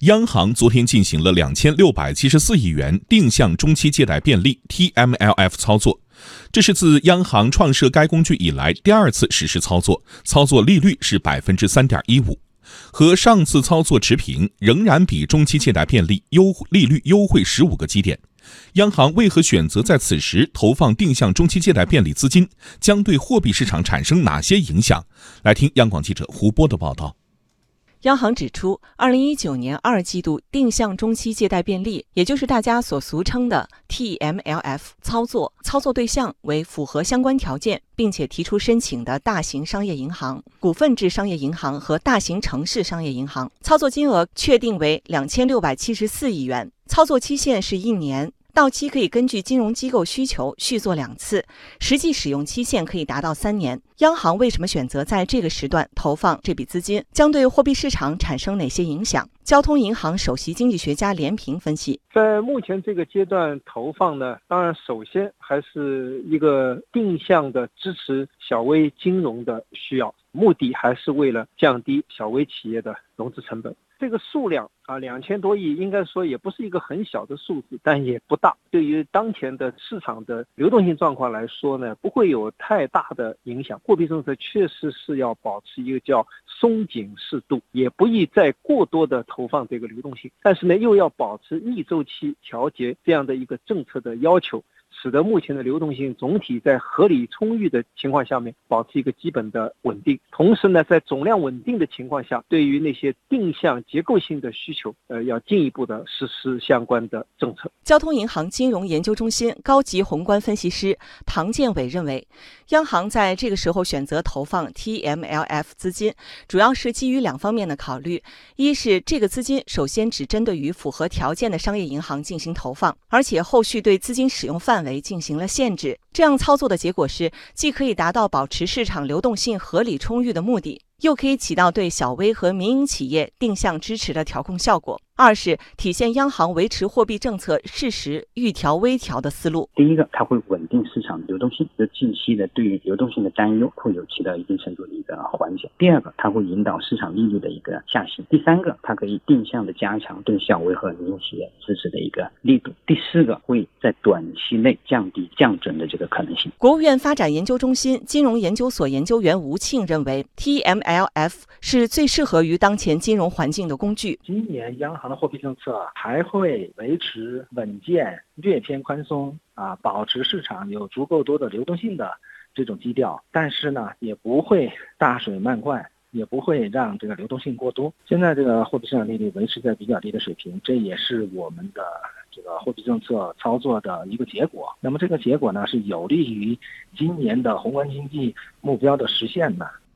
央行昨天进行了两千六百七十四亿元定向中期借贷便利 （TMLF） 操作，这是自央行创设该工具以来第二次实施操作，操作利率是百分之三点一五，和上次操作持平，仍然比中期借贷便利优利率优惠十五个基点。央行为何选择在此时投放定向中期借贷便利资金？将对货币市场产生哪些影响？来听央广记者胡波的报道。央行指出，二零一九年二季度定向中期借贷便利，也就是大家所俗称的 TMLF 操作，操作对象为符合相关条件并且提出申请的大型商业银行、股份制商业银行和大型城市商业银行。操作金额确定为两千六百七十四亿元，操作期限是一年。到期可以根据金融机构需求续做两次，实际使用期限可以达到三年。央行为什么选择在这个时段投放这笔资金？将对货币市场产生哪些影响？交通银行首席经济学家连平分析，在目前这个阶段投放呢，当然首先还是一个定向的支持小微金融的需要，目的还是为了降低小微企业的融资成本。这个数量啊，两千多亿，应该说也不是一个很小的数字，但也不大。对于当前的市场的流动性状况来说呢，不会有太大的影响。货币政策确实是要保持一个叫松紧适度，也不宜再过多的投放这个流动性，但是呢，又要保持逆周期调节这样的一个政策的要求。使得目前的流动性总体在合理充裕的情况下面保持一个基本的稳定，同时呢，在总量稳定的情况下，对于那些定向结构性的需求，呃，要进一步的实施相关的政策。交通银行金融研究中心高级宏观分析师唐建伟认为，央行在这个时候选择投放 TMLF 资金，主要是基于两方面的考虑：一是这个资金首先只针对于符合条件的商业银行进行投放，而且后续对资金使用范围。为进行了限制，这样操作的结果是，既可以达到保持市场流动性合理充裕的目的。又可以起到对小微和民营企业定向支持的调控效果。二是体现央行维持货币政策适时预调微调的思路。第一个，它会稳定市场流动性，就近期的对于流动性的担忧会有起到一定程度的一个缓解。第二个，它会引导市场利率的一个下行。第三个，它可以定向的加强对小微和民营企业支持的一个力度。第四个，会在短期内降低降准的这个可能性。国务院发展研究中心金融研究所研究员吴庆认为，T M。LF 是最适合于当前金融环境的工具。今年央行的货币政策还会维持稳健、略偏宽松啊，保持市场有足够多的流动性的这种基调。但是呢，也不会大水漫灌，也不会让这个流动性过多。现在这个货币市场利率维持在比较低的水平，这也是我们的这个货币政策操作的一个结果。那么这个结果呢，是有利于今年的宏观经济目标的实现的。